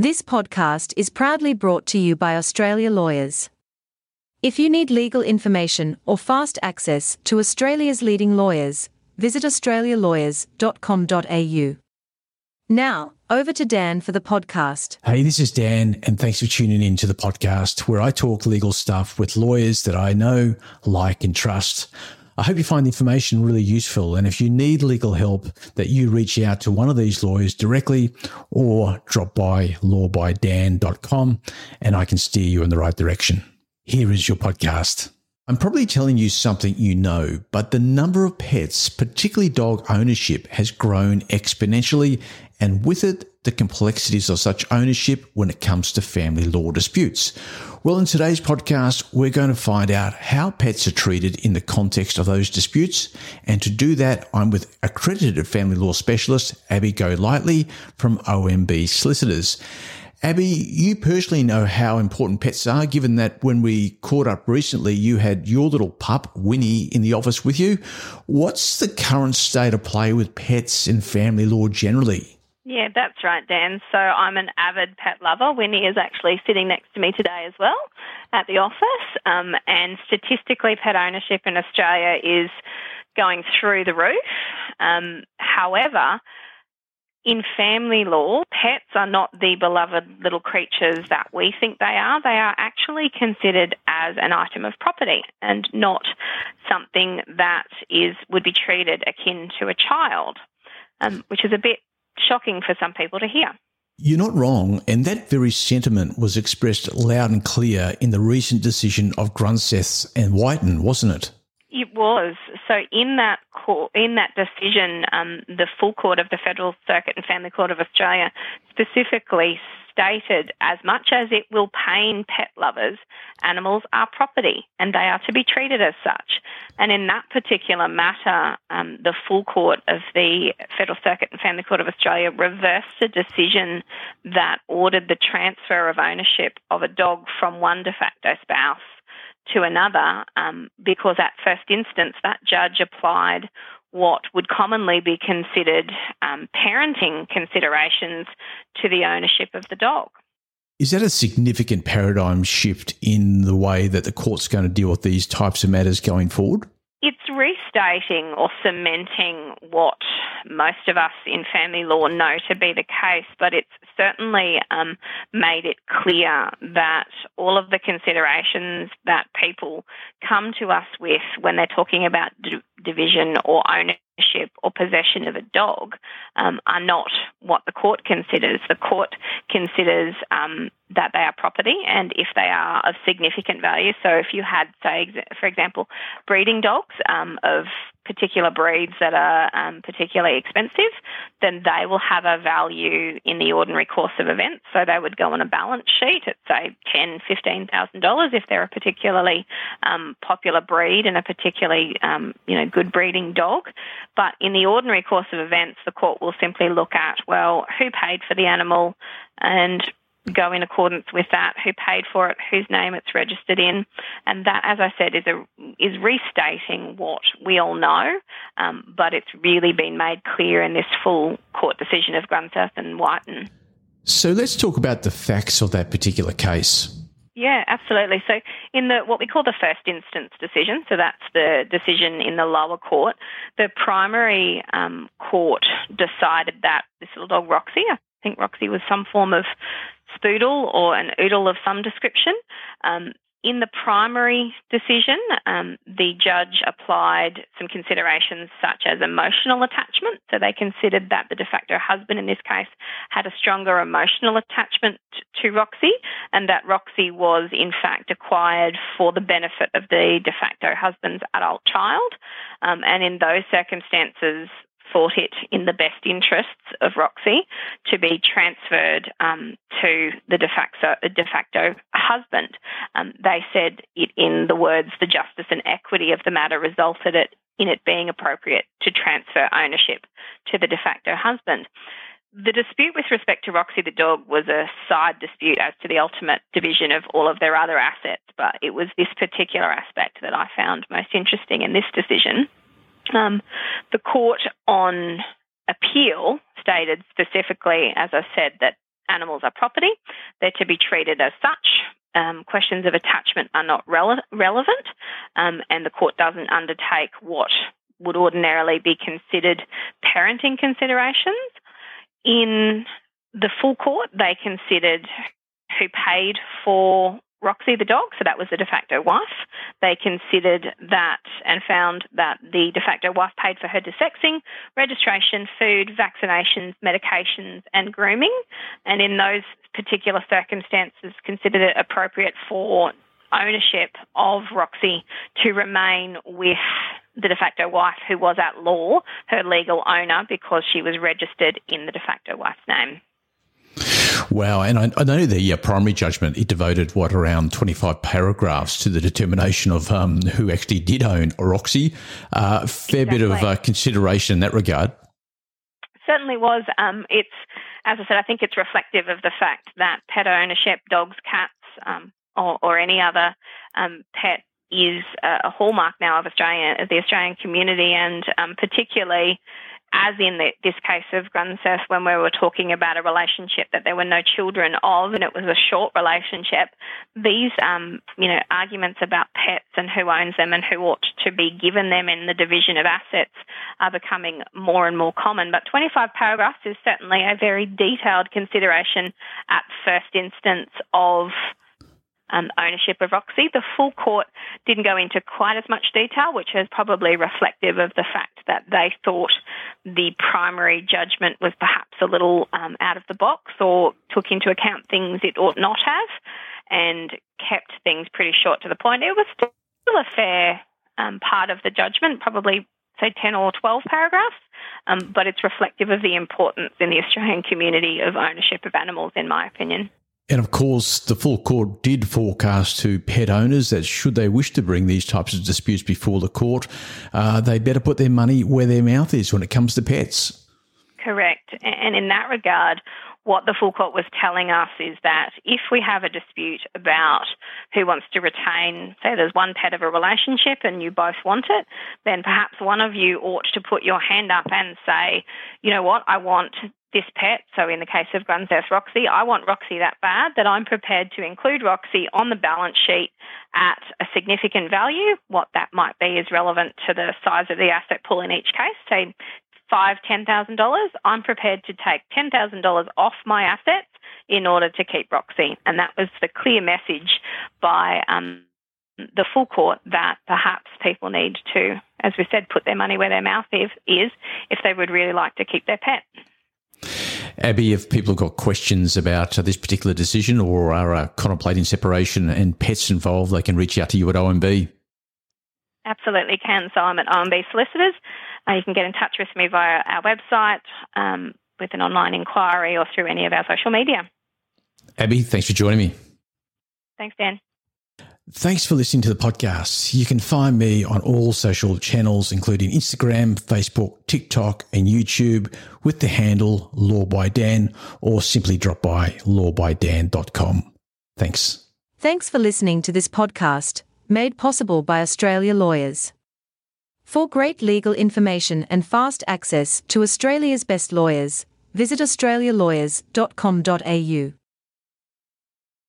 This podcast is proudly brought to you by Australia Lawyers. If you need legal information or fast access to Australia's leading lawyers, visit australialawyers.com.au. Now, over to Dan for the podcast. Hey, this is Dan, and thanks for tuning in to the podcast where I talk legal stuff with lawyers that I know, like, and trust. I hope you find the information really useful. And if you need legal help, that you reach out to one of these lawyers directly or drop by lawbydan.com and I can steer you in the right direction. Here is your podcast. I'm probably telling you something you know, but the number of pets, particularly dog ownership, has grown exponentially, and with it, the complexities of such ownership when it comes to family law disputes. Well, in today's podcast, we're going to find out how pets are treated in the context of those disputes. And to do that, I'm with accredited family law specialist Abby Golightly from OMB Solicitors. Abby, you personally know how important pets are, given that when we caught up recently, you had your little pup, Winnie, in the office with you. What's the current state of play with pets and family law generally? Yeah, that's right, Dan. So I'm an avid pet lover. Winnie is actually sitting next to me today as well at the office. Um, and statistically, pet ownership in Australia is going through the roof. Um, however, in family law, pets are not the beloved little creatures that we think they are. They are actually considered as an item of property and not something that is would be treated akin to a child, um, which is a bit shocking for some people to hear. You're not wrong, and that very sentiment was expressed loud and clear in the recent decision of Grunseth and Whiten, wasn't it? It was. So in that court, in that decision, um, the full court of the Federal Circuit and Family Court of Australia specifically stated as much as it will pain pet lovers, animals are property and they are to be treated as such. And in that particular matter, um, the full court of the Federal Circuit and Family Court of Australia reversed a decision that ordered the transfer of ownership of a dog from one de facto spouse to another um, because at first instance that judge applied what would commonly be considered um, parenting considerations to the ownership of the dog. Is that a significant paradigm shift in the way that the court's going to deal with these types of matters going forward? It's restating or cementing what most of us in family law know to be the case, but it's certainly um, made it clear that all of the considerations that people come to us with when they're talking about d- division or ownership or possession of a dog um, are not what the court considers. The court considers um, that they are property and if they are of significant value. So if you had, say, for example, breeding dogs um, of particular breeds that are um, particularly expensive, then they will have a value in the ordinary course of events. So they would go on a balance sheet at say ten, fifteen thousand dollars if they're a particularly um, popular breed and a particularly um, you know good breeding dog. But in the ordinary course of events, the court will simply look at well who paid for the animal and go in accordance with that, who paid for it, whose name it's registered in, and that, as I said, is a is restating what we all know, um, but it's really been made clear in this full court decision of Grunseth and Whiten. So let's talk about the facts of that particular case. Yeah, absolutely. So, in the what we call the first instance decision, so that's the decision in the lower court, the primary um, court decided that this little dog Roxy, I think Roxy was some form of spoodle or an oodle of some description. Um, in the primary decision, um, the judge applied some considerations such as emotional attachment. So they considered that the de facto husband in this case had a stronger emotional attachment to Roxy and that Roxy was in fact acquired for the benefit of the de facto husband's adult child. Um, and in those circumstances, thought it in the best interests of Roxy to be transferred um, to the de facto, de facto husband. Um, they said it in the words, the justice and equity of the matter resulted it, in it being appropriate to transfer ownership to the de facto husband. The dispute with respect to Roxy the dog was a side dispute as to the ultimate division of all of their other assets, but it was this particular aspect that I found most interesting in this decision. Um, the court on appeal stated specifically, as I said, that animals are property. They're to be treated as such. Um, questions of attachment are not rele- relevant, um, and the court doesn't undertake what would ordinarily be considered parenting considerations. In the full court, they considered who paid for Roxy the dog, so that was the de facto wife. They considered that and found that the de facto wife paid for her desexing, registration, food, vaccinations, medications, and grooming. And in those particular circumstances, considered it appropriate for ownership of Roxy to remain with the de facto wife who was at law, her legal owner, because she was registered in the de facto wife's name. Wow. And I, I know the uh, primary judgment, it devoted what around 25 paragraphs to the determination of um, who actually did own Roxy. Uh, fair exactly. bit of uh, consideration in that regard. Certainly was. Um, it's, as I said, I think it's reflective of the fact that pet ownership, dogs, cats, um, or, or, any other um, pet is a hallmark now of Australia, of the Australian community, and um, particularly as in the, this case of Grunseth, when we were talking about a relationship that there were no children of, and it was a short relationship, these, um, you know, arguments about pets and who owns them and who ought to be given them in the division of assets are becoming more and more common. But 25 paragraphs is certainly a very detailed consideration at first instance of um, ownership of Roxy. The full court didn't go into quite as much detail, which is probably reflective of the fact that they thought the primary judgment was perhaps a little um, out of the box or took into account things it ought not have and kept things pretty short to the point. It was still a fair um, part of the judgment, probably say 10 or 12 paragraphs, um, but it's reflective of the importance in the Australian community of ownership of animals, in my opinion. And of course, the full court did forecast to pet owners that should they wish to bring these types of disputes before the court, uh, they better put their money where their mouth is when it comes to pets. Correct. And in that regard, what the full court was telling us is that if we have a dispute about who wants to retain, say there's one pet of a relationship and you both want it, then perhaps one of you ought to put your hand up and say, you know what, I want this pet, so in the case of Grunseth Roxy, I want Roxy that bad that I'm prepared to include Roxy on the balance sheet at a significant value. What that might be is relevant to the size of the asset pool in each case. Say five, ten thousand dollars. I'm prepared to take ten thousand dollars off my assets in order to keep Roxy, and that was the clear message by um, the full court that perhaps people need to, as we said, put their money where their mouth is if they would really like to keep their pet. Abby, if people have got questions about uh, this particular decision or are uh, contemplating separation and pets involved, they can reach out to you at OMB. Absolutely can. So I'm at OMB Solicitors. Uh, you can get in touch with me via our website um, with an online inquiry or through any of our social media. Abby, thanks for joining me. Thanks, Dan. Thanks for listening to the podcast. You can find me on all social channels, including Instagram, Facebook, TikTok, and YouTube with the handle Law by Dan or simply drop by lawbydan.com. Thanks. Thanks for listening to this podcast, made possible by Australia Lawyers. For great legal information and fast access to Australia's best lawyers, visit australialawyers.com.au.